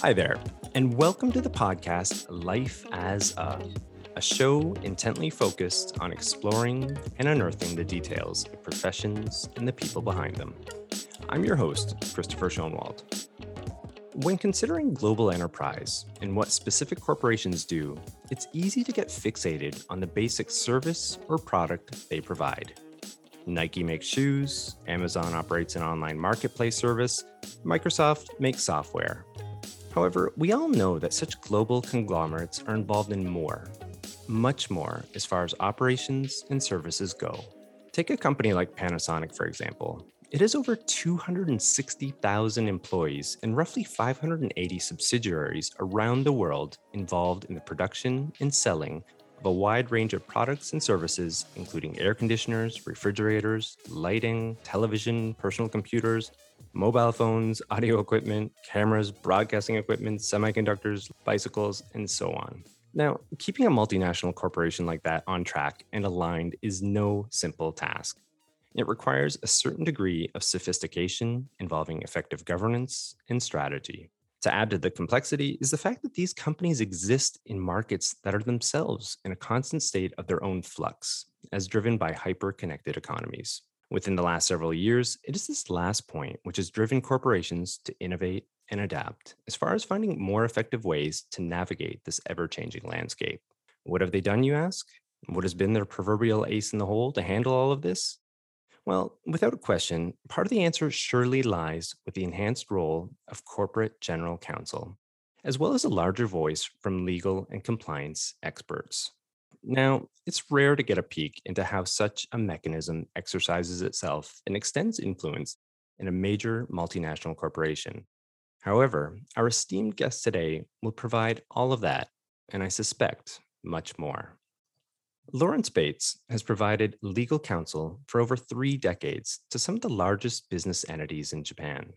Hi there, and welcome to the podcast Life as a, a show intently focused on exploring and unearthing the details of professions and the people behind them. I'm your host, Christopher Schoenwald. When considering global enterprise and what specific corporations do, it's easy to get fixated on the basic service or product they provide. Nike makes shoes, Amazon operates an online marketplace service, Microsoft makes software, However, we all know that such global conglomerates are involved in more, much more, as far as operations and services go. Take a company like Panasonic, for example. It has over 260,000 employees and roughly 580 subsidiaries around the world involved in the production and selling of a wide range of products and services, including air conditioners, refrigerators, lighting, television, personal computers, mobile phones, audio equipment, cameras, broadcasting equipment, semiconductors, bicycles, and so on. Now, keeping a multinational corporation like that on track and aligned is no simple task. It requires a certain degree of sophistication involving effective governance and strategy. To add to the complexity is the fact that these companies exist in markets that are themselves in a constant state of their own flux, as driven by hyper connected economies. Within the last several years, it is this last point which has driven corporations to innovate and adapt as far as finding more effective ways to navigate this ever changing landscape. What have they done, you ask? What has been their proverbial ace in the hole to handle all of this? Well, without a question, part of the answer surely lies with the enhanced role of corporate general counsel, as well as a larger voice from legal and compliance experts. Now, it's rare to get a peek into how such a mechanism exercises itself and extends influence in a major multinational corporation. However, our esteemed guest today will provide all of that, and I suspect much more. Laurence Bates has provided legal counsel for over three decades to some of the largest business entities in Japan.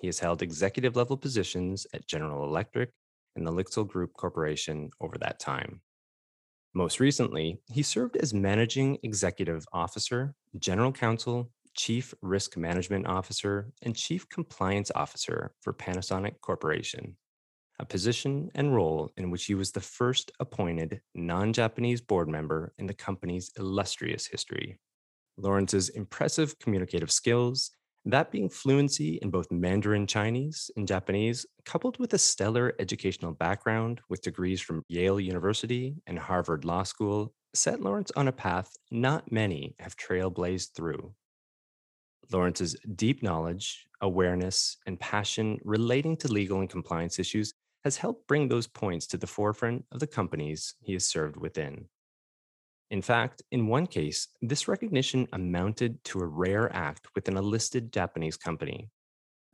He has held executive level positions at General Electric and the Lixil Group Corporation over that time. Most recently, he served as Managing Executive Officer, General Counsel, Chief Risk Management Officer, and Chief Compliance Officer for Panasonic Corporation, a position and role in which he was the first appointed non Japanese board member in the company's illustrious history. Laurence's impressive communicative skills that being fluency in both Mandarin Chinese and Japanese, coupled with a stellar educational background with degrees from Yale University and Harvard Law School, set Laurence on a path not many have trailblazed through. Laurence's deep knowledge, awareness, and passion relating to legal and compliance issues has helped bring those points to the forefront of the companies he has served within. In fact, in one case, this recognition amounted to a rare act within a listed Japanese company,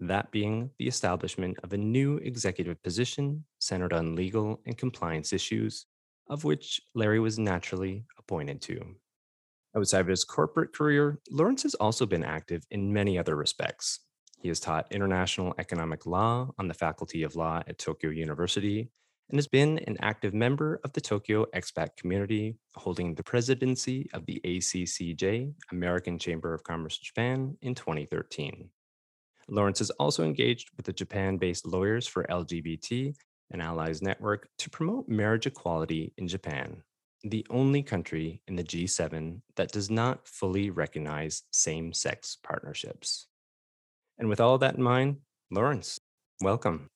that being the establishment of a new executive position centered on legal and compliance issues, of which Larry was naturally appointed to. Outside of his corporate career, Laurence has also been active in many other respects. He has taught international economic law on the Faculty of Law at Tokyo University and has been an active member of the Tokyo expat community, holding the presidency of the ACCJ, American Chamber of Commerce Japan, in 2013. Laurence is also engaged with the Japan based Lawyers for LGBT and Allies Network to promote marriage equality in Japan, the only country in the G7 that does not fully recognize same sex partnerships. And with all of that in mind, Laurence, welcome.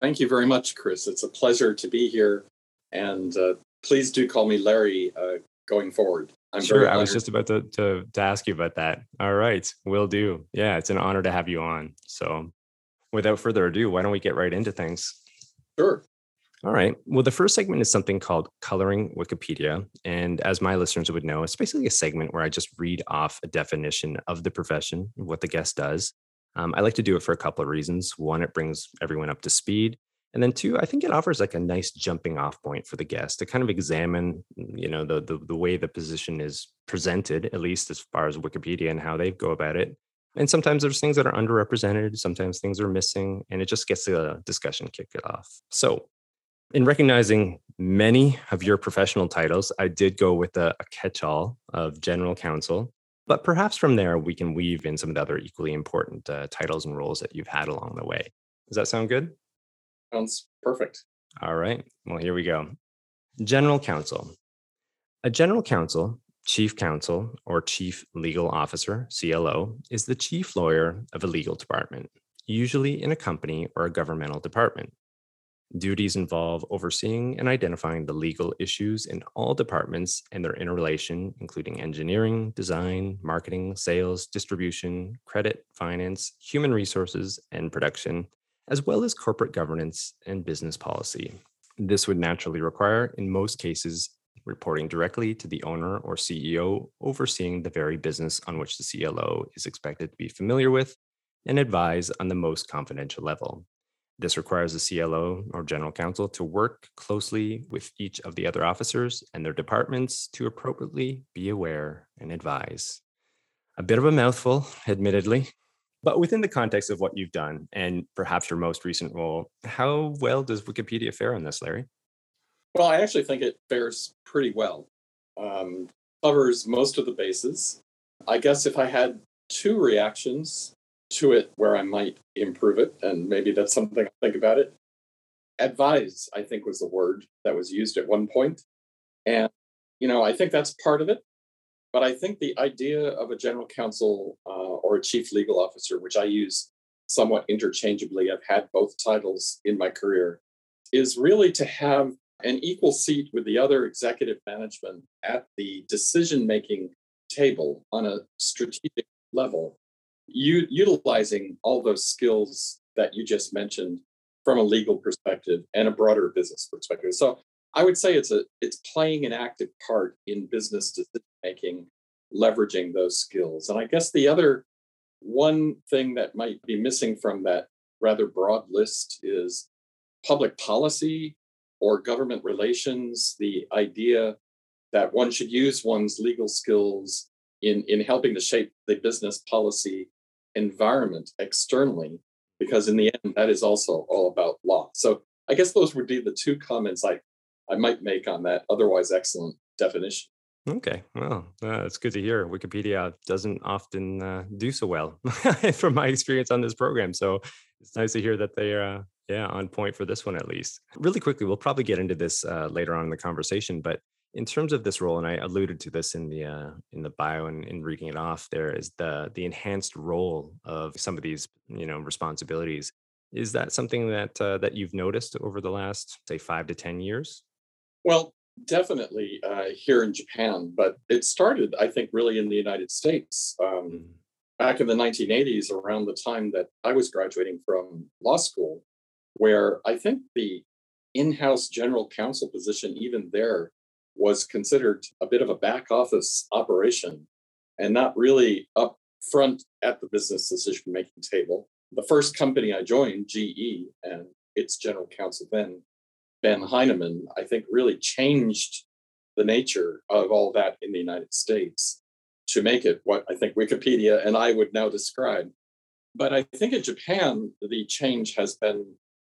Thank you very much, Chris. It's a pleasure to be here. And uh, please do call me Larry uh, going forward. I'm sure. I was just about to, to, to ask you about that. All right, will do. Yeah, it's an honor to have you on. So, without further ado, why don't we get right into things? Sure. All right. Well, the first segment is something called Coloring Wikipedia. And as my listeners would know, it's basically a segment where I just read off a definition of the profession, what the guest does. Um, I like to do it for a couple of reasons. One, it brings everyone up to speed. And then two, I think it offers like a nice jumping off point for the guest to kind of examine, you know, the, the, the way the position is presented, at least as far as Wikipedia and how they go about it. And sometimes there's things that are underrepresented, sometimes things are missing, and it just gets the discussion kicked off. So In recognizing many of your professional titles, I did go with a, a catch all of general counsel. But perhaps from there, we can weave in some of the other equally important uh, titles and roles that you've had along the way. Does that sound good? Sounds perfect. All right. Well, here we go. General counsel. A general counsel, chief counsel, or chief legal officer, CLO, is the chief lawyer of a legal department, usually in a company or a governmental department. Duties involve overseeing and identifying the legal issues in all departments and their interrelation, including engineering, design, marketing, sales, distribution, credit, finance, human resources, and production, as well as corporate governance and business policy. This would naturally require, in most cases, reporting directly to the owner or CEO, overseeing the very business on which the CLO is expected to be familiar with and advise on the most confidential level. This requires the CLO or general counsel to work closely with each of the other officers and their departments to appropriately be aware and advise. A bit of a mouthful, admittedly, but within the context of what you've done and perhaps your most recent role, how well does Wikipedia fare on this, Larry? Well, I actually think it fares pretty well. Um, covers most of the bases. I guess if I had two reactions, to it where I might improve it, and maybe that's something I think about it. Advise, I think, was the word that was used at one point. And, you know, I think that's part of it. But I think the idea of a general counsel uh, or a chief legal officer, which I use somewhat interchangeably, I've had both titles in my career, is really to have an equal seat with the other executive management at the decision making table on a strategic level u- utilizing all those skills that you just mentioned from a legal perspective and a broader business perspective. So I would say it's a it's playing an active part in business decision making, leveraging those skills. And I guess the other one thing that might be missing from that rather broad list is public policy or government relations, the idea that one should use one's legal skills in, in helping to shape the business policy environment externally, because in the end, that is also all about law. So I guess those would be the two comments I, I might make on that otherwise excellent definition. Okay, well, uh, it's good to hear. Wikipedia doesn't often uh, do so well, from my experience on this program. So it's nice to hear that they are, uh, yeah, on point for this one at least. Really quickly, we'll probably get into this uh, later on in the conversation, but in terms of this role, and I alluded to this in the uh, in the bio and in reading it off, there is the the enhanced role of some of these you know responsibilities. Is that something that uh, that you've noticed over the last say five to ten years? Well, definitely uh, here in Japan, but it started, I think, really in the United States. Um, mm-hmm. Back in the 1980s, around the time that I was graduating from law school, where I think the in-house general counsel position, even there, was considered a bit of a back office operation and not really up front at the business decision making table. The first company I joined, GE, and its general counsel then, Ben Heineman, I think really changed the nature of all that in the United States to make it what I think Wikipedia and I would now describe. But I think in Japan, the change has been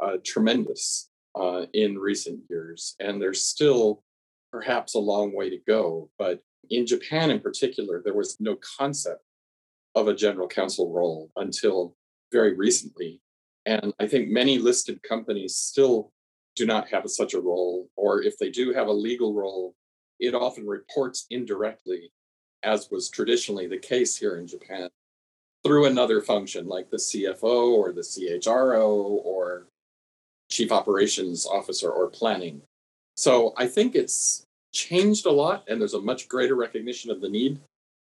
uh, tremendous uh, in recent years, and there's still perhaps a long way to go. But in Japan, in particular, there was no concept of a general counsel role until very recently. And I think many listed companies still do not have such a role, or if they do have a legal role, it often reports indirectly, as was traditionally the case here in Japan, through another function like the CFO or the CHRO or chief operations officer or planning. So I think it's changed a lot and there's a much greater recognition of the need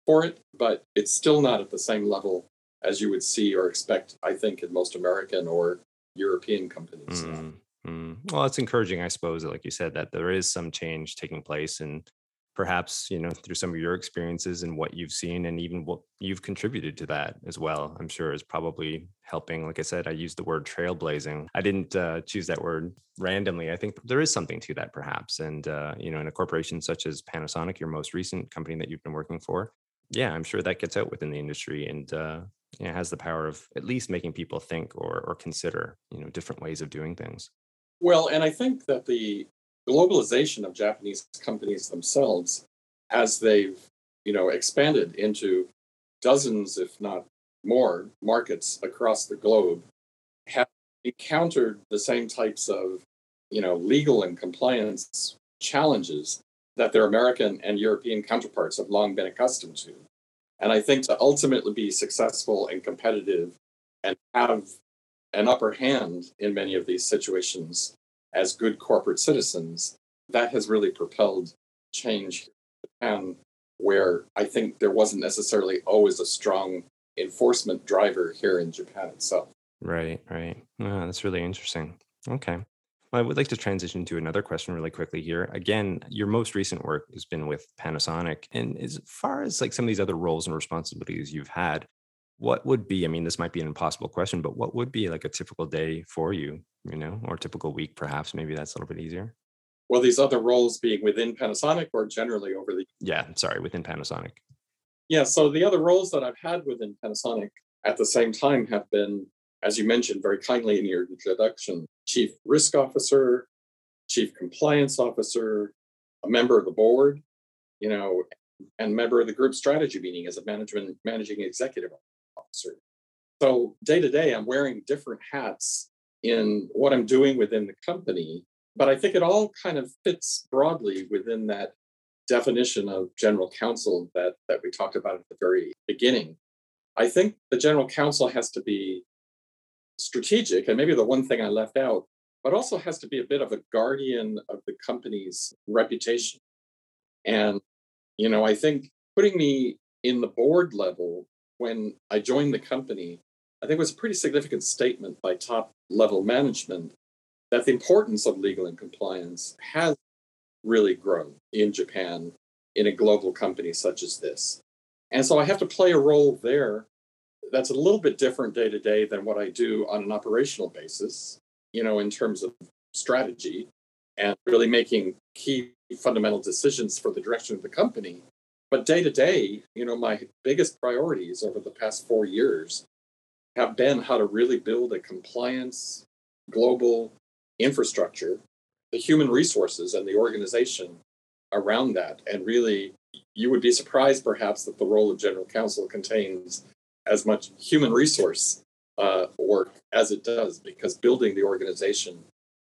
for it, but it's still not at the same level as you would see or expect, I think, in most American or European companies. Mm, mm. Well, it's encouraging, I suppose, like you said, that there is some change taking place and perhaps you know through some of your experiences and what you've seen and even what you've contributed to that as well i'm sure is probably helping. Like i said i used the word trailblazing. I didn't uh, choose that word randomly. I think there is something to that perhaps and uh, you know in a corporation such as panasonic your most recent company that you've been working for yeah i'm sure that gets out within the industry and uh, has the power of at least making people think or or consider you know different ways of doing things. Well, and I think that the globalization of Japanese companies themselves, as they've you know expanded into dozens, if not more, markets across the globe, have encountered the same types of you know legal and compliance challenges that their American and European counterparts have long been accustomed to. And I think to ultimately be successful and competitive and have an upper hand in many of these situations as good corporate citizens, that has really propelled change in Japan, where I think there wasn't necessarily always a strong enforcement driver here in Japan itself. Right, right. Oh, that's really interesting. Okay. Well, I would like to transition to another question really quickly here. Again, your most recent work has been with Panasonic. And as far as like some of these other roles and responsibilities you've had, what would be, I mean, this might be an impossible question, but what would be like a typical day for you, you know, or typical week, perhaps? Maybe that's a little bit easier. Well, these other roles being within Panasonic or generally over the. Yeah, sorry, within Panasonic. Yeah, so the other roles that I've had within Panasonic at the same time have been, as you mentioned very kindly in your introduction, chief risk officer, chief compliance officer, a member of the board, you know, and member of the group strategy meeting as a management managing executive So day to day, I'm wearing different hats in what I'm doing within the company, but I think it all kind of fits broadly within that definition of general counsel that that we talked about at the very beginning. I think the general counsel has to be strategic, and maybe the one thing I left out, but also has to be a bit of a guardian of the company's reputation. And, you know, I think putting me in the board level when I joined the company, I think it was a pretty significant statement by top level management that the importance of legal and compliance has really grown in Japan in a global company such as this. And so I have to play a role there that's a little bit different day to day than what I do on an operational basis, you know, in terms of strategy and really making key fundamental decisions for the direction of the company. But day to day, you know, my biggest priorities over the past four years have been how to really build a compliance global infrastructure, the human resources and the organization around that. And really, you would be surprised perhaps that the role of general counsel contains as much human resource uh, work as it does because building the organization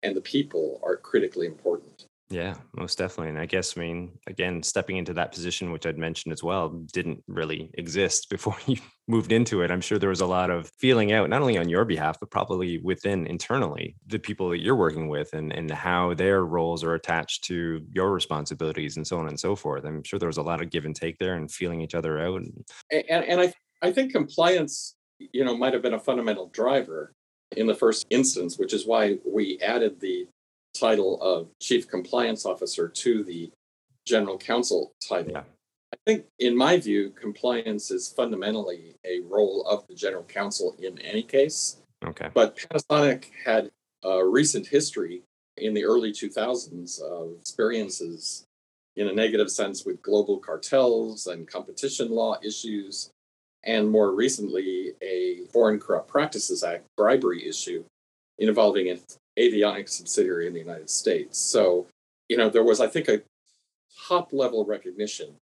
and the people are critically important. Yeah, most definitely. And I guess, I mean, again, stepping into that position, which I'd mentioned as well, didn't really exist before you moved into it. I'm sure there was a lot of feeling out, not only on your behalf, but probably within internally, the people that you're working with and, and how their roles are attached to your responsibilities and so on and so forth. I'm sure there was a lot of give and take there and feeling each other out. And, and, and I, I think compliance, you know, might have been a fundamental driver in the first instance, which is why we added the title of chief compliance officer to the general counsel title. Yeah. I think, in my view, compliance is fundamentally a role of the general counsel in any case. Okay. But Panasonic had a recent history in the early 2000s of experiences in a negative sense with global cartels and competition law issues and more recently, a Foreign Corrupt Practices Act bribery issue involving avionics subsidiary in the United States. So, you know, there was, I think, a top level recognition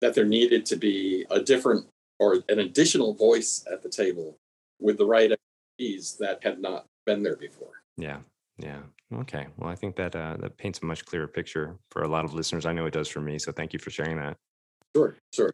that there needed to be a different or an additional voice at the table with the right expertise that had not been there before. Yeah. Yeah. Okay. Well, I think that uh, that paints a much clearer picture for a lot of listeners. I know it does for me. So thank you for sharing that. Sure. Sure.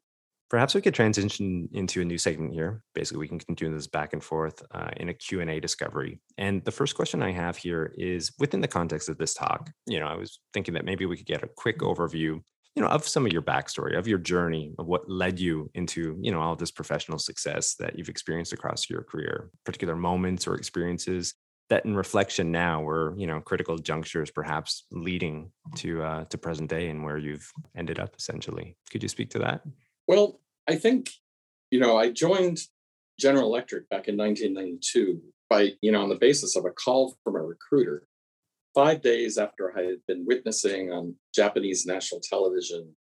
Perhaps we could transition into a new segment here. Basically, we can continue this back and forth uh, in a Q&A discovery. And the first question I have here is within the context of this talk, you know, I was thinking that maybe we could get a quick overview, you know, of some of your backstory, of your journey, of what led you into, you know, all this professional success that you've experienced across your career, particular moments or experiences that in reflection now were, you know, critical junctures perhaps leading to uh, to present day and where you've ended up essentially. Could you speak to that? Well, I think, you know, I joined General Electric back in 1992 by, you know, on the basis of a call from a recruiter. Five days after I had been witnessing on Japanese national television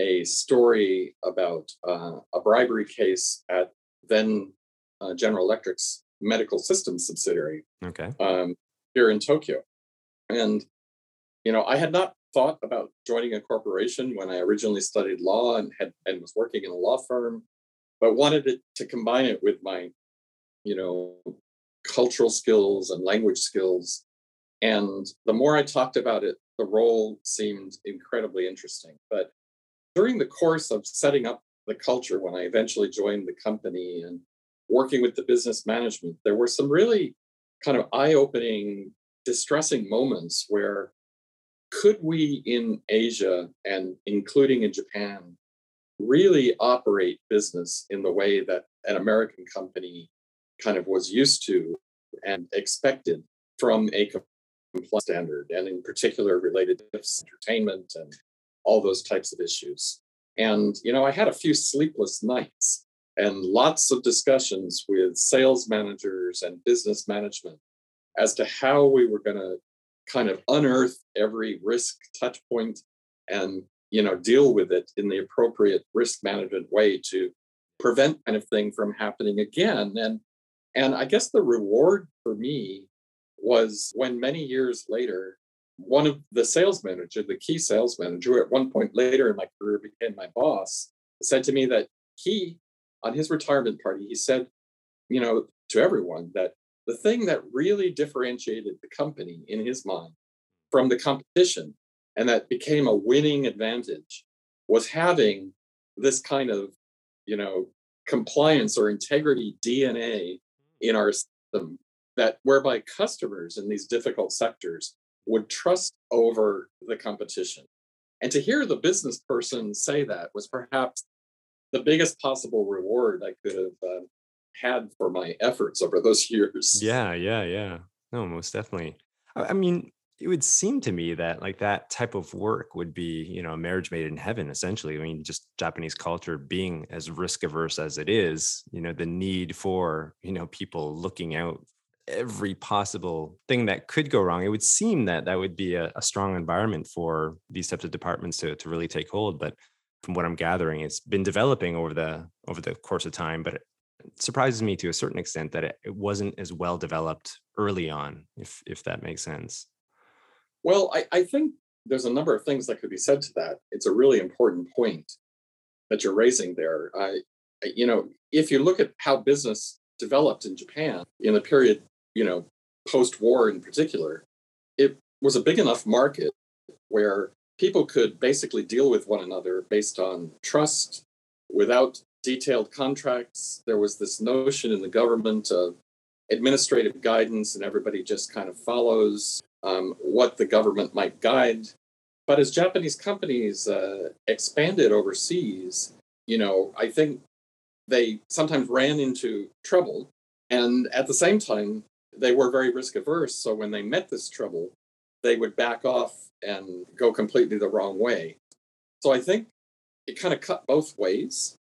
a story about uh, a bribery case at then uh, General Electric's medical systems subsidiary okay. um, here in Tokyo. And, you know, I had not thought about joining a corporation when I originally studied law and had and was working in a law firm, but wanted to, to combine it with my, you know, cultural skills and language skills. And the more I talked about it, the role seemed incredibly interesting. But during the course of setting up the culture, when I eventually joined the company and working with the business management, there were some really kind of eye opening, distressing moments where could we in Asia and including in Japan really operate business in the way that an American company kind of was used to and expected from a compliance standard, and in particular related to entertainment and all those types of issues. And, you know, I had a few sleepless nights and lots of discussions with sales managers and business management as to how we were going to kind of unearth every risk touch point and you know deal with it in the appropriate risk management way to prevent kind of thing from happening again. And and i guess the reward for me was when many years later one of the sales manager the key sales manager at one point later in my career became my boss said to me that he on his retirement party he said you know to everyone that the thing that really differentiated the company in his mind from the competition and that became a winning advantage was having this kind of you know compliance or integrity dna in our system that whereby customers in these difficult sectors would trust over the competition. And to hear the business person say that was perhaps the biggest possible reward i could have uh, had for my efforts over those years. Yeah, yeah, yeah. No, most definitely. I, mean, it would seem to me that like that type of work would be, you know, a marriage made in heaven, essentially. I mean, just Japanese culture being as risk averse as it is, you know, the need for, you know, people looking out every possible thing that could go wrong. It would seem that that would be a, a strong environment for these types of departments to, to really take hold. But from what I'm gathering, it's been developing over the over the course of time. But surprises me to a certain extent that it, it wasn't as well developed early on, if if that makes sense. Well, I, I think there's a number of things that could be said to that. It's a really important point that you're raising there. I, you know, if you look at how business developed in Japan in the period, you know, post-war in particular, it was a big enough market where people could basically deal with one another based on trust without detailed contracts. There was this notion in the government of administrative guidance, and everybody just kind of follows um, what the government might guide. But as Japanese companies uh, expanded overseas, you know, I think they sometimes ran into trouble. And at the same time, they were very risk averse. So when they met this trouble, they would back off and go completely the wrong way. So I think it kind of cut both ways.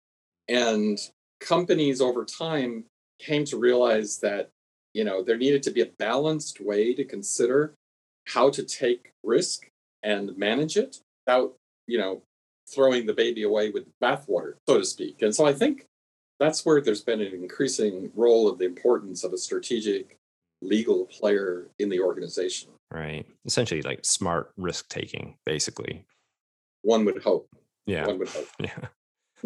And companies over time came to realize that, you know, there needed to be a balanced way to consider how to take risk and manage it without, you know, throwing the baby away with bathwater, so to speak. And so I think that's where there's been an increasing role of the importance of a strategic legal player in the organization. Right. Essentially like smart risk taking, basically. One would hope. Yeah. One would hope. Yeah.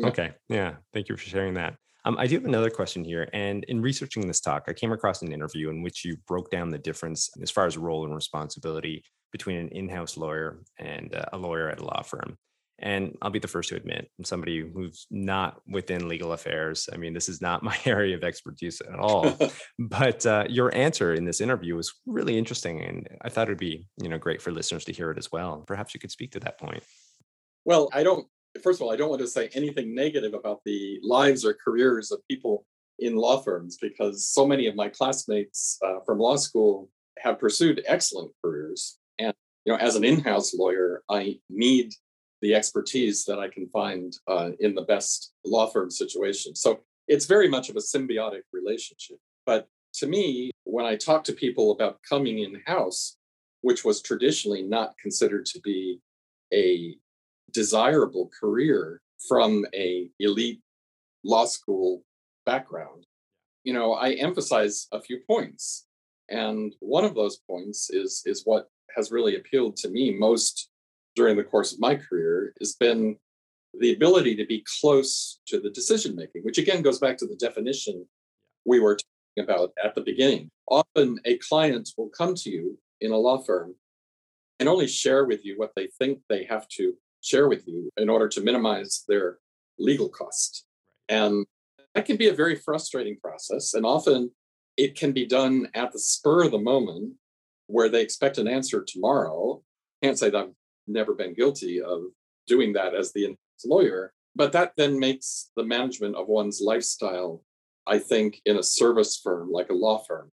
Okay. Yeah. Thank you for sharing that. Um, I do have another question here. And in researching this talk, I came across an interview in which you broke down the difference as far as role and responsibility between an in house lawyer and uh, a lawyer at a law firm. And I'll be the first to admit, I'm somebody who's not within legal affairs. I mean, this is not my area of expertise at all. but uh, your answer in this interview was really interesting, and I thought it'd be, you know, great for listeners to hear it as well. Perhaps you could speak to that point. Well, I don't first of all, I don't want to say anything negative about the lives or careers of people in law firms because so many of my classmates uh, from law school have pursued excellent careers. And you know, as an in-house lawyer, I need the expertise that I can find uh, in the best law firm situation. So it's very much of a symbiotic relationship. But to me, when I talk to people about coming in-house, which was traditionally not considered to be a desirable career from a elite law school background you know i emphasize a few points and one of those points is is what has really appealed to me most during the course of my career has been the ability to be close to the decision making, which again goes back to the definition we were talking about at the beginning. Often a client will come to you in a law firm and only share with you what they think they have to share with you in order to minimize their legal cost. And that can be a very frustrating process. And often it can be done at the spur of the moment where they expect an answer tomorrow. Can't say that I've never been guilty of doing that as the lawyer, but that then makes the management of one's lifestyle, I think, in a service firm like a law firm.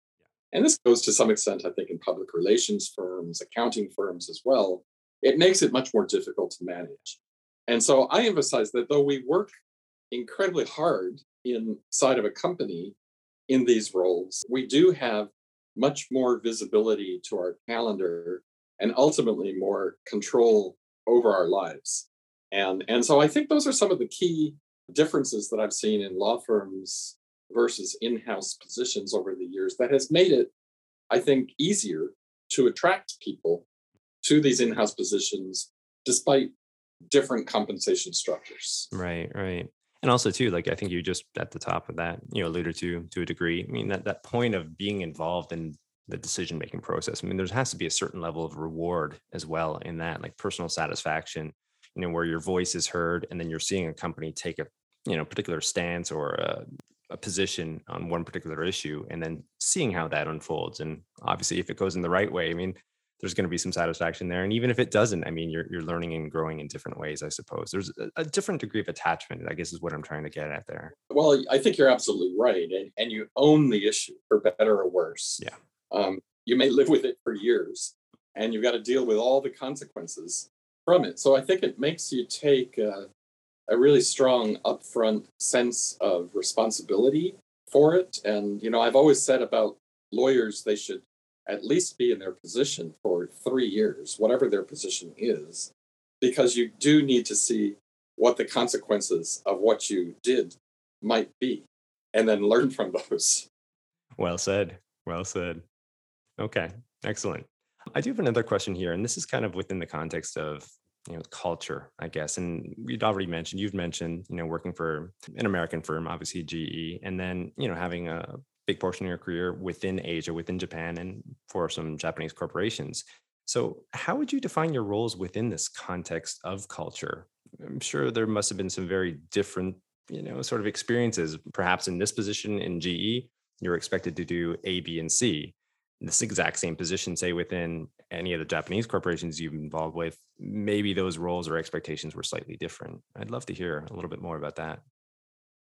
And this goes to some extent, I think, in public relations firms, accounting firms as well. It makes it much more difficult to manage. And so I emphasize that though we work incredibly hard inside of a company in these roles, we do have much more visibility to our calendar and ultimately more control over our lives. And, and so I think those are some of the key differences that I've seen in law firms versus in house positions over the years that has made it, I think, easier to attract people to these in house positions despite different compensation structures. Right, right and also too like i think you just at the top of that you know alluded to to a degree i mean that that point of being involved in the decision making process i mean there has to be a certain level of reward as well in that like personal satisfaction you know where your voice is heard and then you're seeing a company take a you know particular stance or a, a position on one particular issue and then seeing how that unfolds and obviously if it goes in the right way i mean there's going to be some satisfaction there. And even if it doesn't, I mean, you're, you're learning and growing in different ways, I suppose. There's a, a different degree of attachment, I guess, is what I'm trying to get at there. Well, I think you're absolutely right. And, and you own the issue for better or worse. Yeah. Um, you may live with it for years and you've got to deal with all the consequences from it. So I think it makes you take a, a really strong upfront sense of responsibility for it. And, you know, I've always said about lawyers, they should at least be in their position for three years, whatever their position is, because you do need to see what the consequences of what you did might be and then learn from those. Well said. Well said. Okay, excellent. I do have another question here, and this is kind of within the context of you know culture, I guess. And we'd already mentioned, you've mentioned, you know, working for an American firm, obviously GE, and then you know having a big portion of your career within Asia, within Japan, and for some Japanese corporations. So, how would you define your roles within this context of culture? I'm sure there must have been some very different, you know, sort of experiences. Perhaps in this position in GE, you're expected to do A, B, and C. This exact same position, say within any of the Japanese corporations you've been involved with, maybe those roles or expectations were slightly different. I'd love to hear a little bit more about that.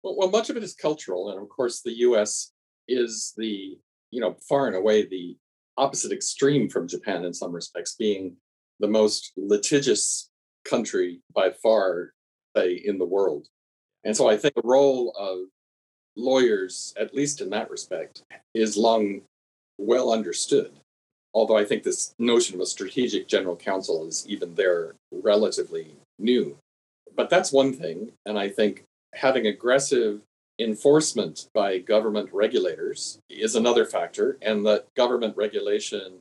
Well, well much of it is cultural, and of course, the U.S is the you know far and away the opposite extreme from Japan in some respects, being the most litigious country by far, say, in the world. And so I think the role of lawyers, at least in that respect, is long well understood. Although I think this notion of a strategic general counsel is even there relatively new. But that's one thing. And I think having aggressive enforcement by government regulators is another factor, and that government regulation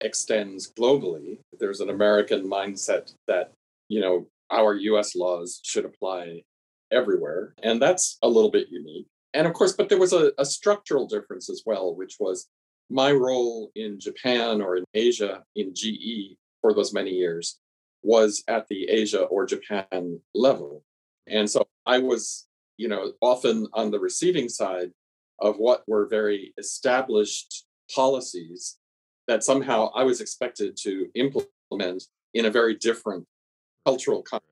extends globally. There's an American mindset that, you know, our US laws should apply everywhere, and that's a little bit unique. And of course, but there was a, a structural difference as well, which was my role in Japan or in Asia in GE for those many years was at the Asia or Japan level. And so I was you know, often on the receiving side of what were very established policies that somehow I was expected to implement in a very different cultural context.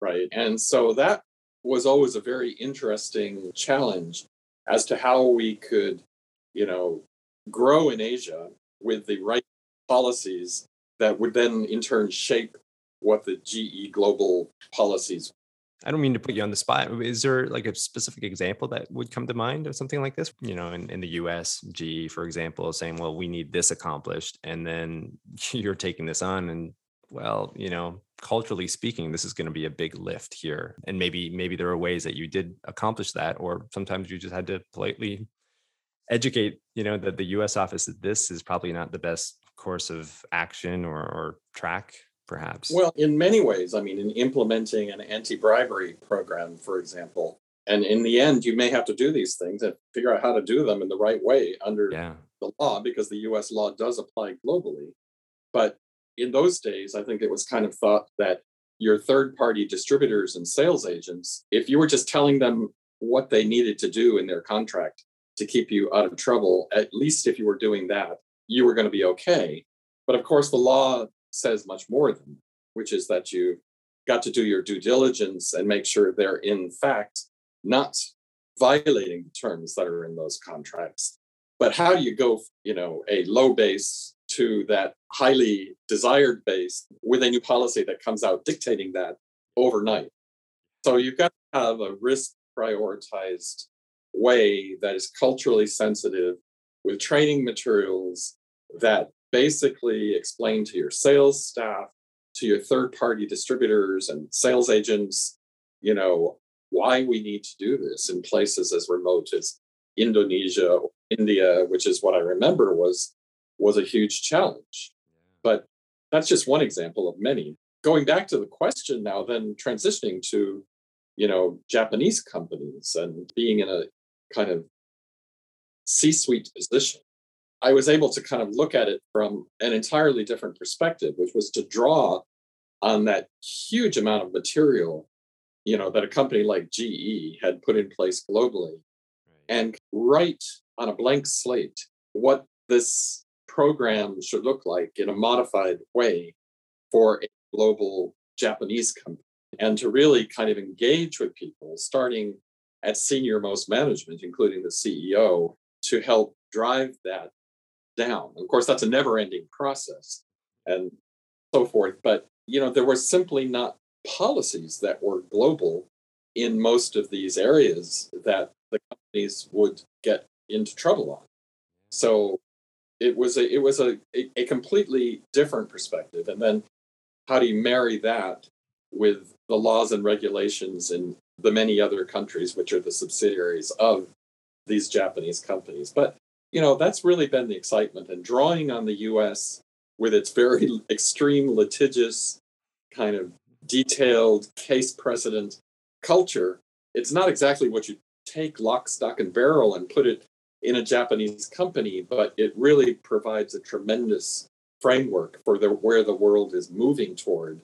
Right. Yeah. right. And so that was always a very interesting challenge as to how we could, you know, grow in Asia with the right policies that would then in turn shape what the GE global policies I don't mean to put you on the spot. Is there like a specific example that would come to mind of something like this? You know, in, in the US, GE, for example, saying, well, we need this accomplished. And then you're taking this on and well, you know, culturally speaking, this is going to be a big lift here. And maybe, maybe there are ways that you did accomplish that, or sometimes you just had to politely educate, you know, that the US office that this is probably not the best course of action or, or track, perhaps? Well, in many ways. I mean, in implementing an anti bribery program, for example, and in the end, you may have to do these things and figure out how to do them in the right way under yeah. the law, because the US law does apply globally. But in those days, I think it was kind of thought that your third party distributors and sales agents, if you were just telling them what they needed to do in their contract to keep you out of trouble, at least if you were doing that, you were going to be okay. But of course, the law says much more than, which is that you got to do your due diligence and make sure they're in fact not violating the terms that are in those contracts. But how do you go, you know, a low base to that highly desired base with a new policy that comes out dictating that overnight? So you've got to have a risk prioritized way that is culturally sensitive with training materials that basically explain to your sales staff, to your third party distributors and sales agents, you know, why we need to do this in places as remote as Indonesia, India, which is what I remember was was a huge challenge. But that's just one example of many. Going back to the question now, then transitioning to, you know, Japanese companies and being in a kind of C-suite position, I was able to kind of look at it from an entirely different perspective, which was to draw on that huge amount of material, you know, that a company like GE had put in place globally, and write on a blank slate what this program should look like in a modified way for a global Japanese company, and to really kind of engage with people, starting at senior most management, including the CEO, to help drive that down. Of course, that's a never ending process and so forth. But, you know, there were simply not policies that were global in most of these areas that the companies would get into trouble on. So it was a it was a, a, completely different perspective. And then how do you marry that with the laws and regulations in the many other countries which are the subsidiaries of these Japanese companies? But you know, that's really been the excitement and drawing on the US with its very extreme litigious kind of detailed case precedent culture. It's not exactly what you take lock, stock, and barrel and put it in a Japanese company, but it really provides a tremendous framework for the, where the world is moving toward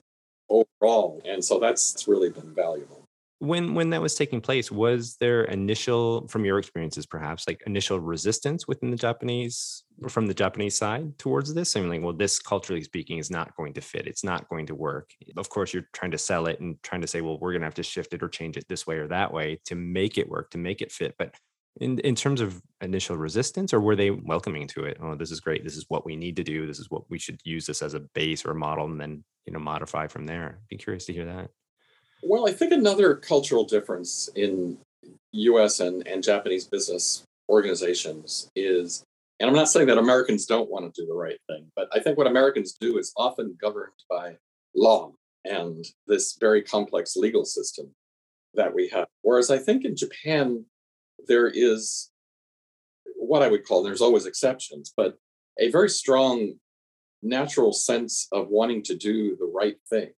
overall. And so that's really been valuable when when that was taking place was there initial from your experiences perhaps like initial resistance within the japanese from the japanese side towards this? I mean like well this culturally speaking is not going to fit it's not going to work. Of course you're trying to sell it and trying to say well we're going to have to shift it or change it this way or that way to make it work to make it fit. But in, in terms of initial resistance or were they welcoming to it? Oh this is great this is what we need to do this is what we should use this as a base or a model and then you know modify from there? Be curious to hear that well, I think another cultural difference in US and, and Japanese business organizations is, and I'm not saying that Americans don't want to do the right thing, but I think what Americans do is often governed by law and this very complex legal system that we have. Whereas I think in Japan, there is what I would call, there's always exceptions, but a very strong natural sense of wanting to do the right thing.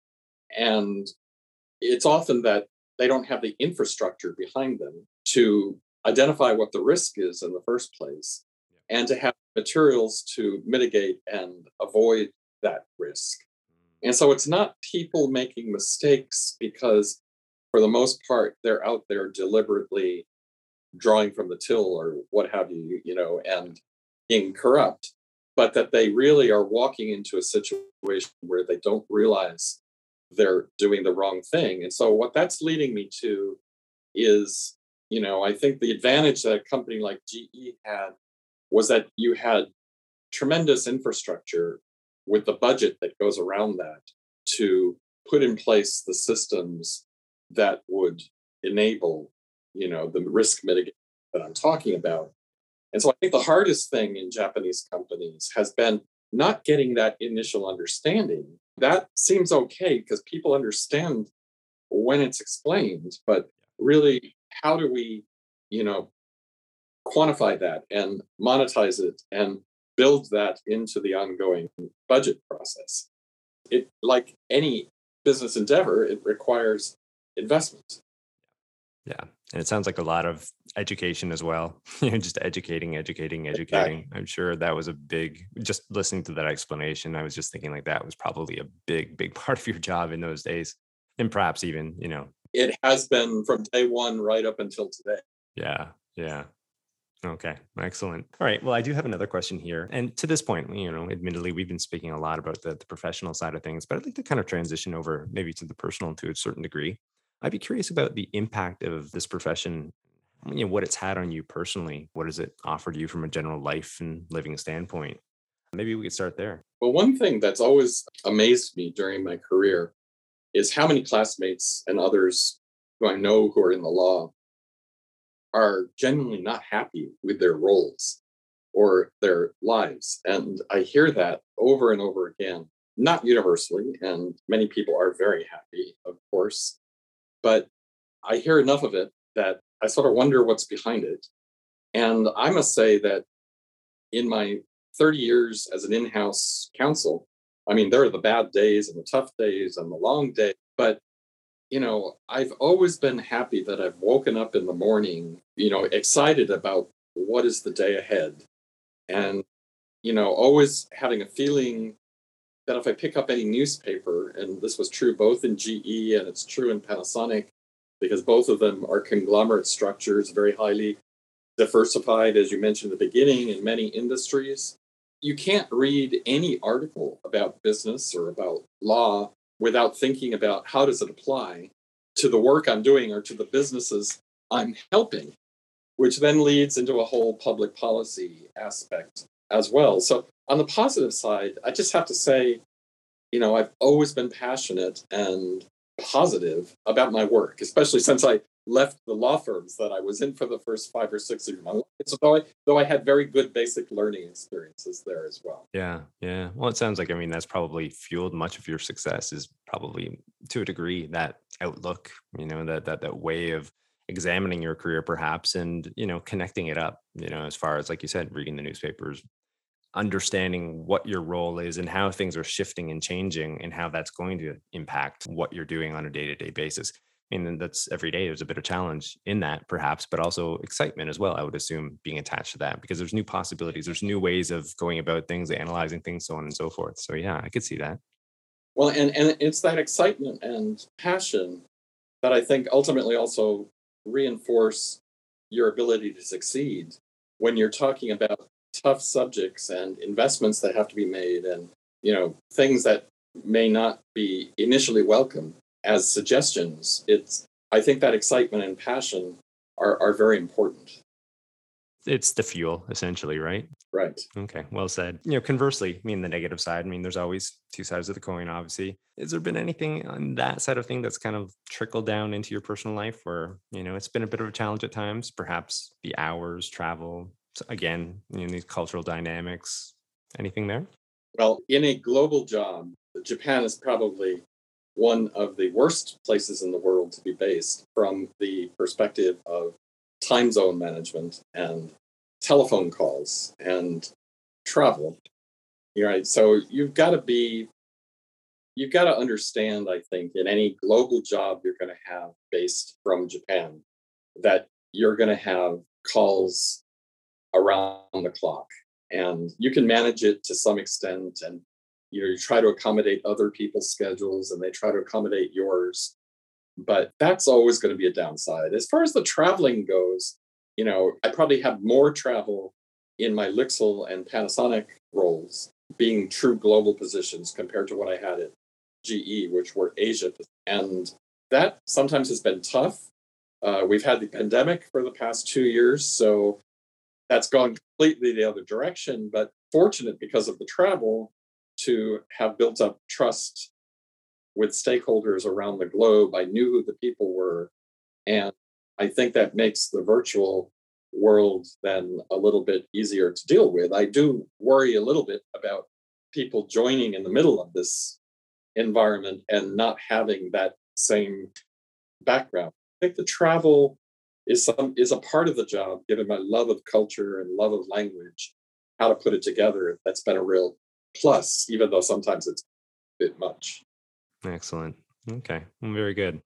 And it's often that they don't have the infrastructure behind them to identify what the risk is in the first place and to have materials to mitigate and avoid that risk. Mm. And so it's not people making mistakes because, for the most part, they're out there deliberately drawing from the till or what have you, you know, and being corrupt, but that they really are walking into a situation where they don't realize they're doing the wrong thing. And so what that's leading me to is, you know, I think the advantage that a company like GE had was that you had tremendous infrastructure with the budget that goes around that to put in place the systems that would enable, you know, the risk mitigation that I'm talking about. And so I think the hardest thing in Japanese companies has been not getting that initial understanding that seems okay because people understand when it's explained but really how do we you know quantify that and monetize it and build that into the ongoing budget process. It like any business endeavor, it requires investment. Yeah. And it sounds like a lot of education as well. you know, just educating, educating, educating. Exactly. I'm sure that was a big just listening to that explanation. I was just thinking like that was probably a big, big part of your job in those days. And perhaps even, you know. It has been from day one right up until today. Yeah. Yeah. Okay, excellent. All right. Well, I do have another question here. And to this point, you know, admittedly, we've been speaking a lot about the, the professional side of things, but I'd like to kind of transition over maybe to the personal to a certain degree. I'd be curious about the impact of this profession, you know, what it's had on you personally. What has it offered you from a general life and living standpoint? Maybe we could start there. Well, one thing that's always amazed me during my career is how many classmates and others who I know who are in the law are genuinely not happy with their roles or their lives. And I hear that over and over again, not universally, and many people are very happy, of course, but I hear enough of it that I sort of wonder what's behind it. And I must say that in my 30 years as an in house counsel, I mean, there are the bad days and the tough days and the long day, but you know, I've always been happy that I've woken up in the morning, you know, excited about what is the day ahead. And, you know, always having a feeling that if I pick up any newspaper, and this was true both in GE and it's true in Panasonic, because both of them are conglomerate structures, very highly diversified, as you mentioned at the beginning, in many industries. You can't read any article about business or about law without thinking about how does it apply to the work I'm doing or to the businesses I'm helping, which then leads into a whole public policy aspect as well. So on the positive side, I just have to say, you know, I've always been passionate and positive about my work, especially since I left the law firms that I was in for the first five or six years. So though I, though I had very good basic learning experiences there as well. Yeah, yeah. Well, it sounds like I mean that's probably fueled much of your success. Is probably to a degree that outlook, you know, that that that way of examining your career perhaps and you know connecting it up you know as far as like you said reading the newspapers understanding what your role is and how things are shifting and changing and how that's going to impact what you're doing on a day-to-day basis mean, that's every day. There's a bit of challenge in that, perhaps, but also excitement as well. I would assume being attached to that because there's new possibilities, there's new ways of going about things, analyzing things, so on and so forth. So yeah, I could see that. Well, and and it's that excitement and passion that I think ultimately also reinforce your ability to succeed when you're talking about tough subjects and investments that have to be made and you know things that may not be initially welcome as suggestions. It's I think that excitement and passion are are very important. It's the fuel, essentially, right? Right. Okay. Well said. You know, conversely, I mean the negative side. I mean, there's always two sides of the coin, obviously. Has there been anything on that side of thing that's kind of trickled down into your personal life where, you know, it's been a bit of a challenge at times, perhaps the hours, travel, again, you know, these cultural dynamics. Anything there? Well, in a global job, Japan is probably one of the worst places in the world to be based from the perspective of time zone management and telephone calls and travel. Right. So you've got to be, you've got to understand, I think, in any global job you're going to have based from Japan, that you're going to have calls around the clock. And you can manage it to some extent and you know you try to accommodate other people's schedules and they try to accommodate yours but that's always going to be a downside as far as the traveling goes you know i probably have more travel in my lixil and panasonic roles being true global positions compared to what i had at ge which were asia and that sometimes has been tough uh, we've had the pandemic for the past two years so that's gone completely the other direction but fortunate because of the travel to have built up trust with stakeholders around the globe. I knew who the people were. And I think that makes the virtual world then a little bit easier to deal with. I do worry a little bit about people joining in the middle of this environment and not having that same background. I think the travel is some is a part of the job, given my love of culture and love of language. how to put it together, that's been a real plus, even though sometimes it's a bit much. Excellent. Okay, very good.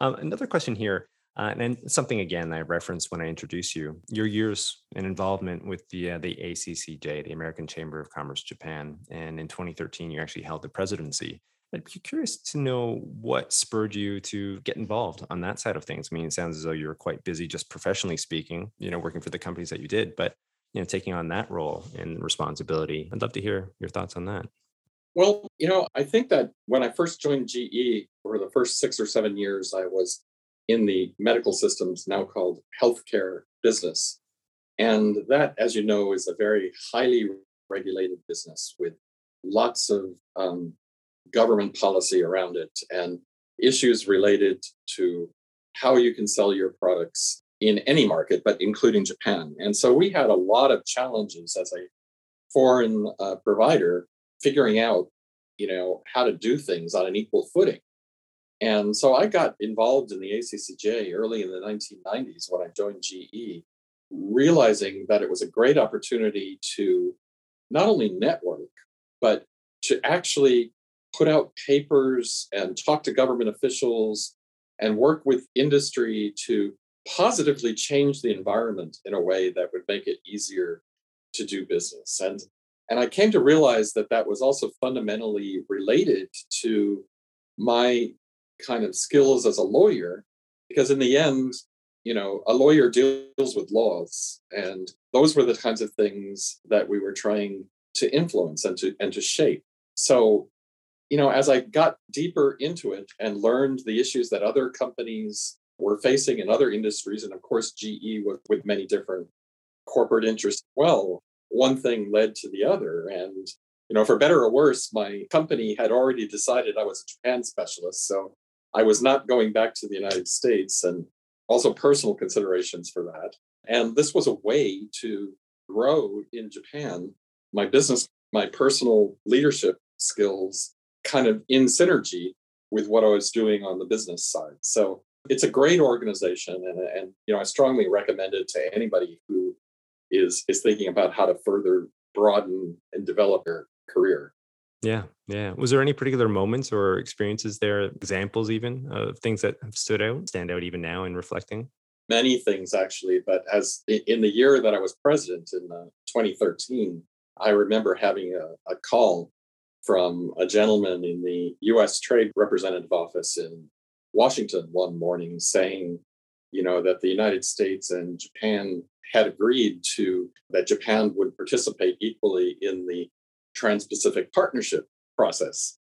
Um, another question here, uh, and something again I referenced when I introduced you. Your years and involvement with the uh, the ACCJ, the American Chamber of Commerce Japan, and in 2013 you actually held the presidency. I'd be curious to know what spurred you to get involved on that side of things. I mean, it sounds as though you're quite busy, just professionally speaking, you know, working for the companies that you did, but you know, taking on that role and responsibility. I'd love to hear your thoughts on that. Well, you know, I think that when I first joined GE, for the first six or seven years, I was in the medical systems, now called healthcare business. And that, as you know, is a very highly regulated business with lots of um, government policy around it and issues related to how you can sell your products in any market, but including Japan. And so we had a lot of challenges as a foreign uh, provider figuring out, you know, how to do things on an equal footing. And so I got involved in the ACCJ early in the 1990s when I joined GE, realizing that it was a great opportunity to not only network, but to actually put out papers and talk to government officials and work with industry to positively change the environment in a way that would make it easier to do business. And and I came to realize that that was also fundamentally related to my kind of skills as a lawyer, because in the end, you know, a lawyer deals with laws, and those were the kinds of things that we were trying to influence and to and to shape. So you know, as I got deeper into it and learned the issues that other companies were facing in other industries, and of course, GE with, with many different corporate interests, well, one thing led to the other. And, you know, for better or worse, my company had already decided I was a Japan specialist. So I was not going back to the United States and also personal considerations for that. And this was a way to grow in Japan my business, my personal leadership skills kind of in synergy with what I was doing on the business side. So it's a great organization, and, and you know I strongly recommend it to anybody who is is thinking about how to further broaden and develop their career. Yeah, yeah. Was there any particular moments or experiences there, examples even of things that have stood out, stand out even now in reflecting? Many things actually, but as in the year that I was president in uh, 2013, I remember having a, a call from a gentleman in the US Trade Representative Office in Washington one morning saying, you know, that the United States and Japan had agreed to that Japan would participate equally in the Trans Pacific Partnership process,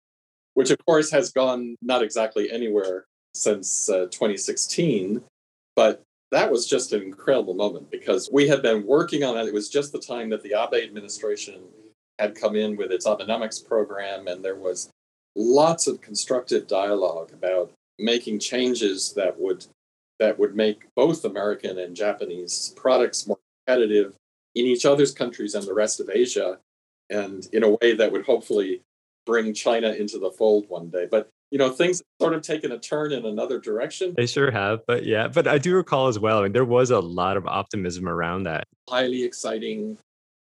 which of course has gone not exactly anywhere since uh, 2016. But that was just an incredible moment because we had been working on it. It was just the time that the Abe administration had come in with its Abenomics program, and there was lots of constructive dialogue about making changes that would that would make both American and Japanese products more competitive in each other's countries and the rest of Asia, and in a way that would hopefully bring China into the fold one day. But you know, things sort of taken a turn in another direction. They sure have, but yeah, but I do recall as well. I mean, there was a lot of optimism around that. Highly exciting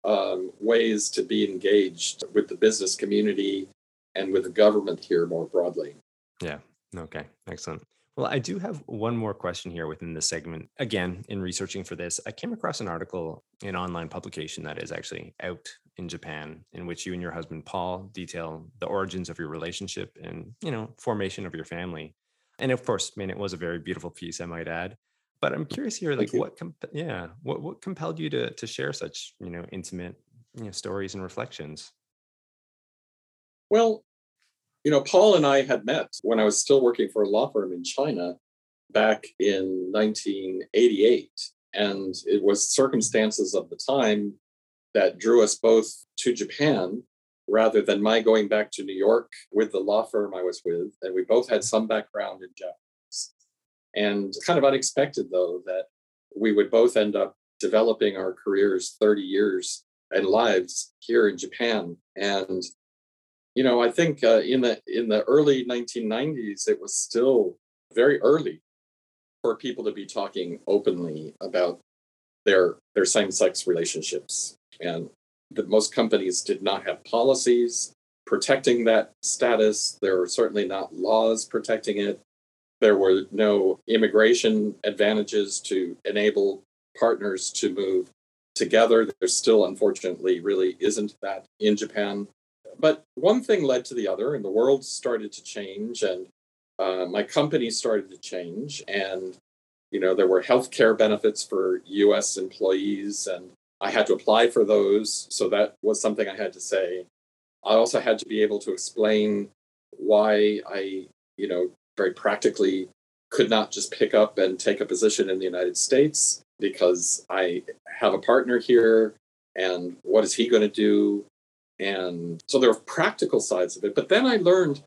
um, ways to be engaged with the business community and with the government here more broadly. Yeah. Okay. Excellent. Well, I do have one more question here within this segment. Again, in researching for this, I came across an article in online publication that is actually out in Japan, in which you and your husband Paul detail the origins of your relationship and you know formation of your family. And of course, I mean, it was a very beautiful piece, I might add. But I'm curious here, like what, comp- yeah, what what compelled you to to share such you know intimate you know stories and reflections? Well, you know, Paul and I had met when I was still working for a law firm in China back in 1988, and it was circumstances of the time that drew us both to Japan rather than my going back to New York with the law firm I was with. And we both had some background in Japan and kind of unexpected, though, that we would both end up developing our careers 30 years and lives here in Japan. And you know, I think uh, in the in the early 1990s, it was still very early for people to be talking openly about their their same-sex relationships. And that most companies did not have policies protecting that status. There were certainly not laws protecting it. There were no immigration advantages to enable partners to move together. There still, unfortunately, really isn't that in Japan. But one thing led to the other, and the world started to change, and uh, my company started to change. And, you know, there were healthcare benefits for US employees, and I had to apply for those. So that was something I had to say. I also had to be able to explain why I, you know, very practically could not just pick up and take a position in the United States because I have a partner here and what is he going to do? And so there are practical sides of it. But then I learned,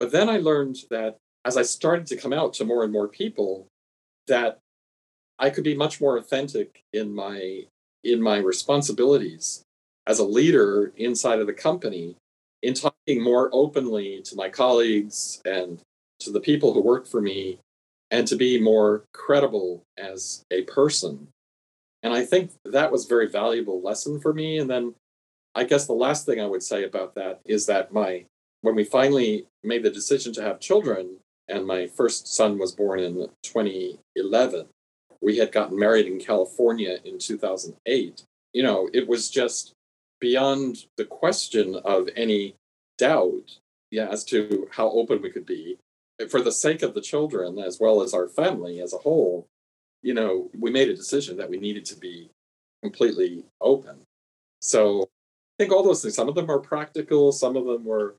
but then I learned that as I started to come out to more and more people, that I could be much more authentic in my in my responsibilities as a leader inside of the company in talking more openly to my colleagues and to the people who work for me and to be more credible as a person. And I think that was a very valuable lesson for me. And then I guess the last thing I would say about that is that my when we finally made the decision to have children, and my first son was born in 2011, we had gotten married in California in 2008. You know, it was just beyond the question of any doubt yeah, as to how open we could be for the sake of the children as well as our family as a whole, you know, we made a decision that we needed to be completely open. So I think all those things, some of them are practical, some of them were,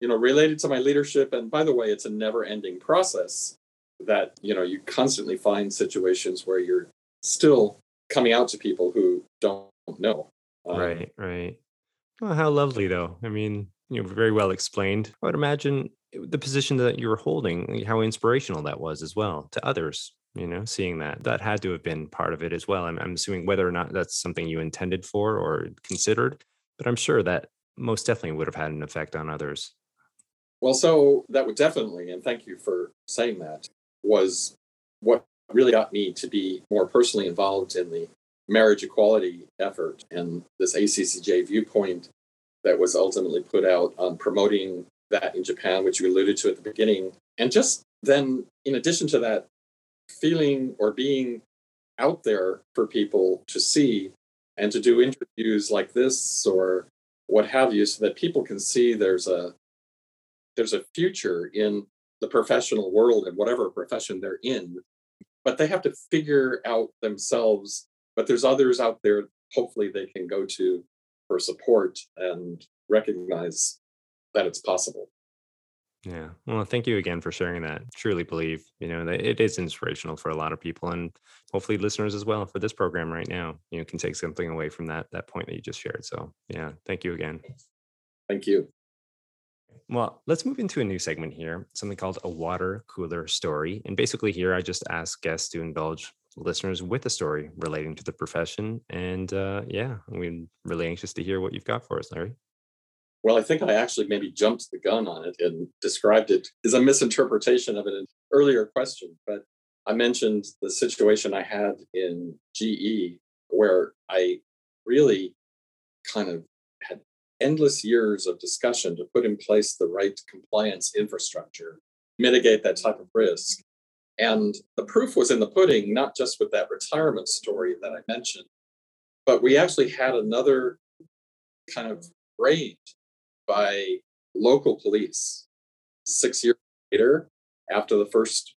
you know, related to my leadership. And by the way, it's a never ending process that, you know, you constantly find situations where you're still coming out to people who don't know. Um, right, right. Well, how lovely, though. I mean, you know, very well explained. I would imagine the position that you were holding, eh, how inspirational that was as well to others. You know, seeing that that had to have been part of it as well. I'm, I'm assuming whether or not that's something you intended for or considered, but I'm sure that most definitely would have had an effect on others. Well, so that would definitely, and thank you for saying that, was what really got me to be more personally involved in the marriage equality effort and this ACCJ viewpoint that was ultimately put out on promoting that in Japan, which you alluded to at the beginning. And just then, in addition to that, feeling or being out there for people to see and to do interviews like this or what have you so that people can see there's a there's a future in the professional world and whatever profession they're in but they have to figure out themselves but there's others out there hopefully they can go to for support and recognize that it's possible. Yeah. Well, thank you again for sharing that. Truly believe, you know, that it is inspirational for a lot of people and hopefully listeners as well for this program right now, you know, can take something away from that that point that you just shared. So, yeah, thank you again. Thank you. Well, let's move into a new segment here, something called a water cooler story. And basically, here I just ask guests to indulge listeners with a story relating to the profession. And uh, yeah, we're really anxious to hear what you've got for us, Larry. Well, I think I actually maybe jumped the gun on it and described it as a misinterpretation of an earlier question. But I mentioned the situation I had in GE where I really kind of had endless years of discussion to put in place the right compliance infrastructure, mitigate that type of risk. And the proof was in the pudding, not just with that retirement story that I mentioned, but we actually had another kind of raid by local police six years later after the first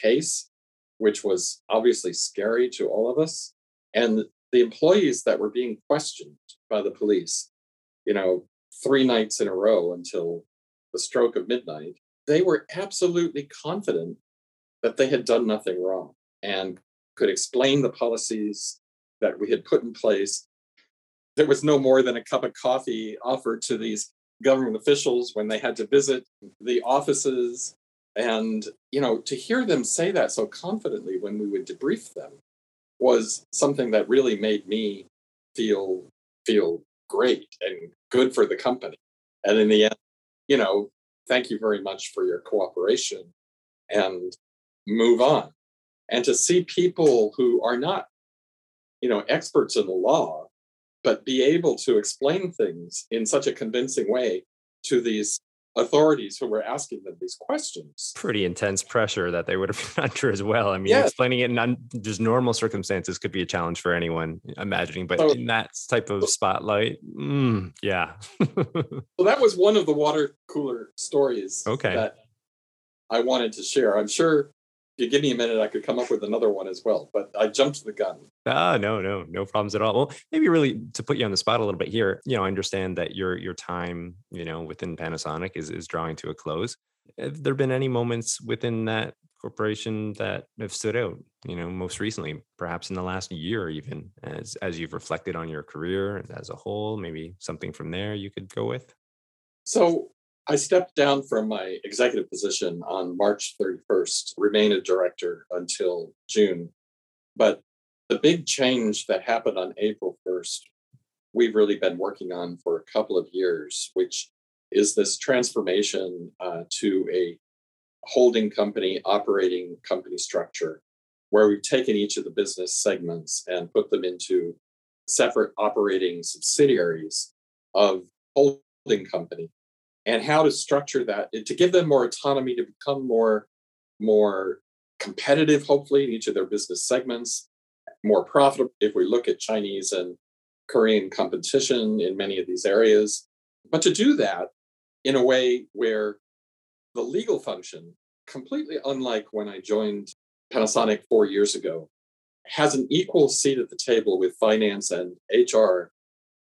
case, which was obviously scary to all of us. And the employees that were being questioned by the police, you know, three nights in a row until the stroke of midnight, they were absolutely confident that they had done nothing wrong and could explain the policies that we had put in place. There was no more than a cup of coffee offered to these government officials when they had to visit the offices. And you know to hear them say that so confidently when we would debrief them was something that really made me feel feel great and good for the company. And in the end you know thank you very much for your cooperation and move on. And to see people who are not you know experts in the law but be able to explain things in such a convincing way to these authorities who were asking them these questions. Pretty intense pressure that they would have been under as well. I mean, Yes. explaining it in un- just normal circumstances could be a challenge for anyone imagining, but So- in that type of spotlight, mm, yeah. So that was one of the water cooler stories Okay. that I wanted to share. I'm sure you give me a minute, I could come up with another one as well, but I jumped the gun. Ah, no, no, no problems at all. Well, maybe really to put you on the spot a little bit here, you know, I understand that your your time, you know, within Panasonic is is drawing to a close. Have there been any moments within that corporation that have stood out, you know, most recently, perhaps in the last year even, as as you've reflected on your career as a whole, maybe something from there you could go with? So I stepped down from my executive position on March 31st, remain a director until June. But the big change that happened on April 1st, we've really been working on for a couple of years, which is this transformation uh, to a holding company, operating company structure, where we've taken each of the business segments and put them into separate operating subsidiaries of holding company and how to structure that to give them more autonomy to become more more competitive hopefully in each of their business segments more profitable. If we look at chinese and korean competition in many of these areas but to do that in a way where the legal function completely unlike when i joined panasonic 4 years ago has an equal seat at the table with finance and hr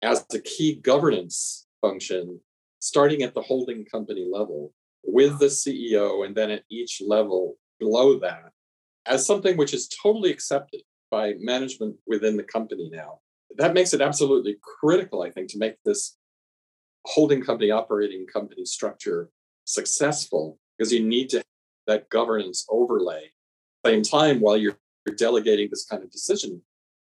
as a key governance function starting at the holding company level with the CEO and then at each level below that as something which is totally accepted by management within the company now. That makes it absolutely critical, I think, to make this holding company, operating company structure successful because you need to have that governance overlay at the same time while you're, you're delegating this kind of decision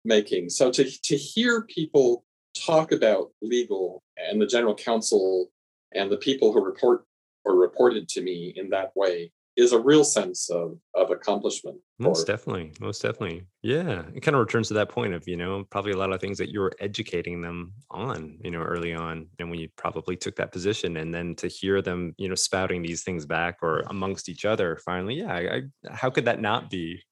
making. So to, to hear people talk about legal and the general counsel and the people who report or reported to me in that way is a real sense of, of accomplishment. Most definitely. Most definitely. Yeah. It kind of returns to that point of, you know, probably a lot of things that you were educating them on, you know, early on. And when you probably took that position and then to hear them, you know, spouting these things back or amongst each other, finally, yeah, I, I, how could that not be?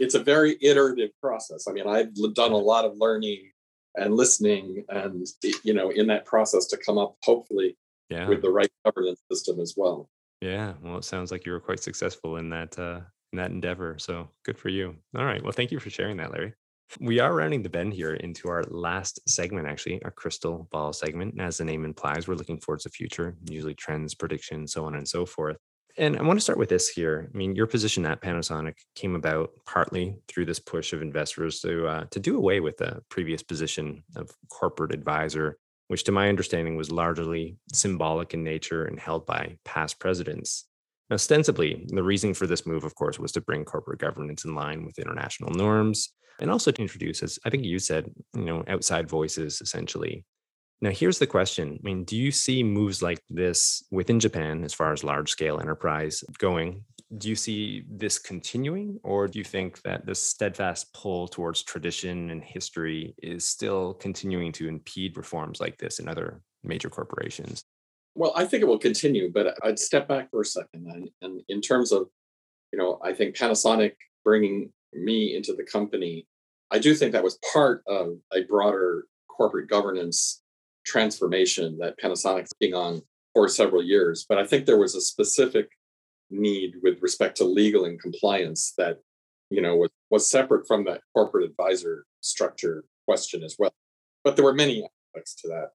it's a very iterative process. I mean, I've done a lot of learning and listening and you know in that process to come up hopefully Yeah. with the right governance system as well. Yeah. Well, it sounds like you were quite successful in that, uh, in that endeavor. So good for you. All right. Well, thank you for sharing that, Larry. We are rounding the bend here into our last segment, actually, our crystal ball segment. And as the name implies, we're looking towards the future, usually trends, predictions, so on and so forth. And I want to start with this here. I mean, your position at Panasonic came about partly through this push of investors to uh, to do away with the previous position of corporate advisor, which, to my understanding, was largely symbolic in nature and held by past presidents. Ostensibly, the reason for this move, of course, was to bring corporate governance in line with international norms and also to introduce, as I think you said, you know, outside voices essentially. Now, here's the question. I mean, do you see moves like this within Japan as far as large scale enterprise going? Do you see this continuing, or do you think that this steadfast pull towards tradition and history is still continuing to impede reforms like this in other major corporations? Well, I think it will continue, but I'd step back for a second. And, and in terms of, you know, I think Panasonic bringing me into the company, I do think that was part of a broader corporate governance transformation that Panasonic's been on for several years. But I think there was a specific need with respect to legal and compliance that, you know, was, was separate from that corporate advisor structure question as well. But there were many aspects to that.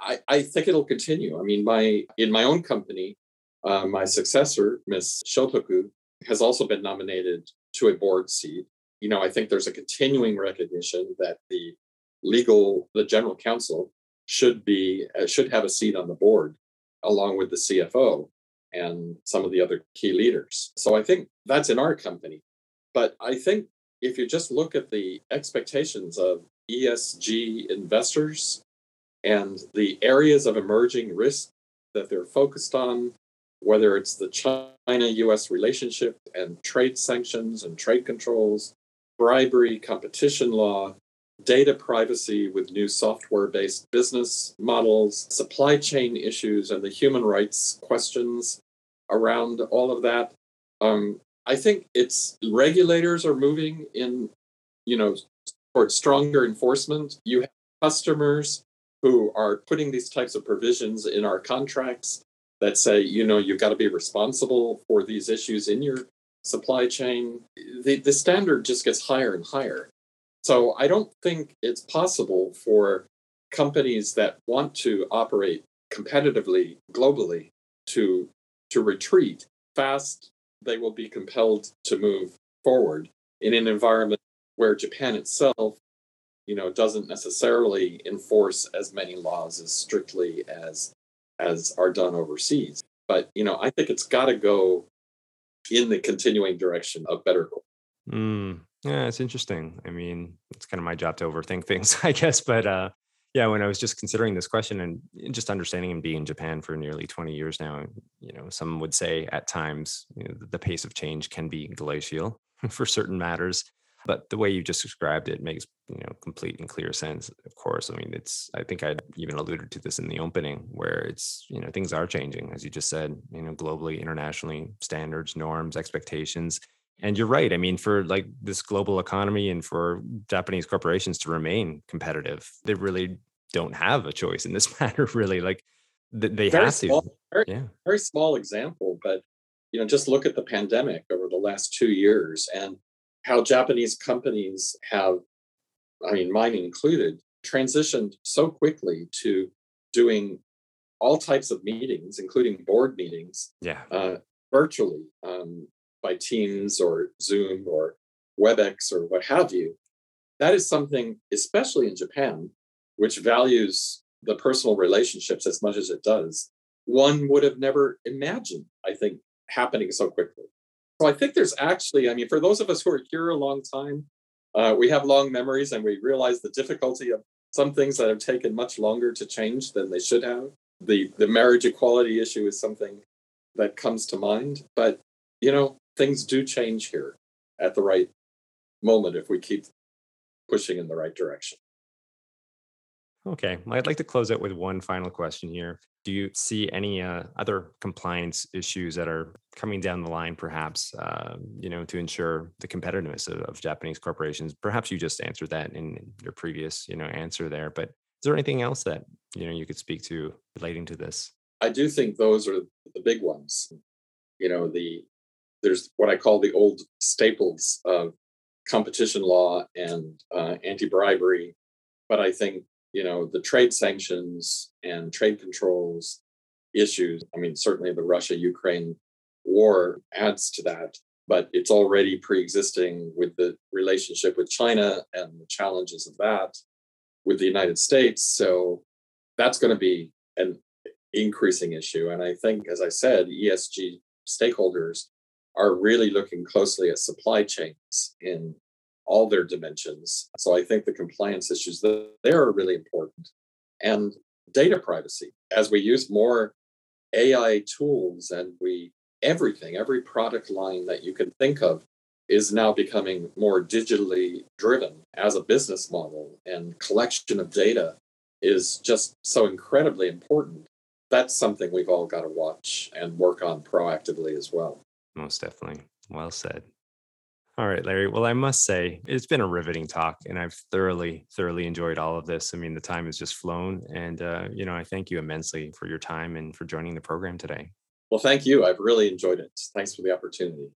I, I think it'll continue. I mean, my in my own company, uh, my successor, Ms. Shotoku, has also been nominated to a board seat. You know, I think there's a continuing recognition that the legal, the general counsel should be uh, should have a seat on the board, along with the CFO and some of the other key leaders. So I think that's in our company. But I think if you just look at the expectations of ESG investors and the areas of emerging risk that they're focused on, whether it's the China US relationship and trade sanctions and trade controls, bribery, competition law, data privacy with new software based business models, supply chain issues, and the human rights questions around all of that. Um, I think it's regulators are moving in, you know, towards stronger enforcement. You have customers who are putting these types of provisions in our contracts that say, you know, you've got to be responsible for these issues in your supply chain. The, the standard just gets higher and higher. So I don't think it's possible for companies that want to operate competitively globally to to retreat fast they will be compelled to move forward in an environment where Japan itself you know doesn't necessarily enforce as many laws as strictly as as are done overseas but you know i think it's got to go in the continuing direction of better mm, yeah, it's interesting. I mean, it's kind of my job to overthink things, I guess. But uh, yeah, when I was just considering this question and eh, just understanding and being in Japan for nearly 20 years now, you know, some would say at times you know, the pace of change can be glacial for certain matters. But the way you just described it makes you know complete and clear sense. Of course, I mean it's. I think I even alluded to this in the opening, where it's you know things are changing, as you just said. You know, globally, internationally, standards, norms, expectations and you're right. I mean, for like this global economy and for Japanese corporations to remain competitive, they really don't have a choice in this matter. Really, like they very have small, to. Very, yeah. very small example, but you know, just look at the pandemic over the last two years and how Japanese companies have, I mean, mine included, transitioned so quickly to doing all types of meetings, including board meetings, yeah, uh, virtually. Um, by Teams or Zoom or WebEx or what have you. That is something, especially in Japan, which values the personal relationships as much as it does, one would have never imagined, I think, happening so quickly. So I think there's actually, I mean, for those of us who are here a long time, uh, we have long memories and we realize the difficulty of some things that have taken much longer to change than they should have. The, the marriage equality issue is something that comes to mind. But, you know, things do change here at the right moment if we keep pushing in the right direction. Okay, well, I'd like to close out with one final question here. Do you see any uh, other compliance issues that are coming down the line, perhaps, uh, you know, to ensure the competitiveness of, of, Japanese corporations? Perhaps you just answered that in your previous, you know, answer there. But is there anything else that you know you could speak to relating to this? I do think those are the big ones. You know, the there's what I call the old staples of competition law and uh, anti-bribery, but I think you know the trade sanctions and trade controls issues. I mean, certainly the Russia-Ukraine war adds to that, but it's already pre-existing with the relationship with China and the challenges of that with the United States. So that's going to be an increasing issue. And I think, as I said, ESG stakeholders are really looking closely at supply chains in all their dimensions. So I think the compliance issues there are really important. And data privacy. As we use more AI tools and we everything, every product line that you can think of is now becoming more digitally driven as a business model and collection of data is just so incredibly important. That's something we've all got to watch and work on proactively as well. Most definitely. Well said. All right, Larry. Well, I must say it's been a riveting talk, and I've thoroughly, thoroughly enjoyed all of this. I mean, the time has just flown, and uh, you know, I thank you immensely for your time and for joining the program today. Well, thank you. I've really enjoyed it. Thanks for the opportunity.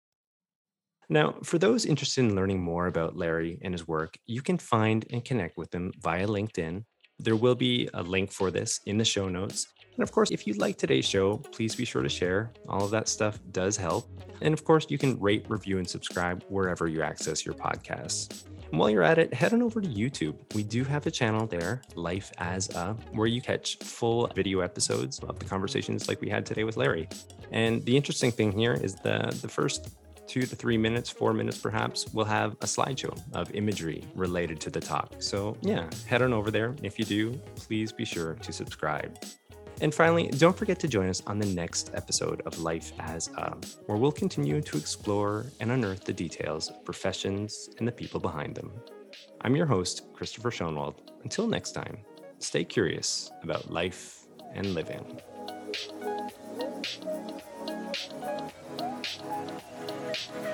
Now, for those interested in learning more about Larry and his work, you can find and connect with him via LinkedIn. There will be a link for this in the show notes, and of course, if you like today's show, please be sure to share. All of that stuff does help. And of course, you can rate, review, and subscribe wherever you access your podcasts. And while you're at it, head on over to YouTube. We do have a channel there, Life as a, where you catch full video episodes of the conversations like we had today with Larry. And the interesting thing here is the the first two to three minutes, four minutes perhaps, we'll have a slideshow of imagery related to the talk. So, yeah, head on over there. If you do, please be sure to subscribe. And finally, don't forget to join us on the next episode of Life as A, where we'll continue to explore and unearth the details of professions and the people behind them. I'm your host, Christopher Schoenwald. Until next time, stay curious about life and living. Thank you.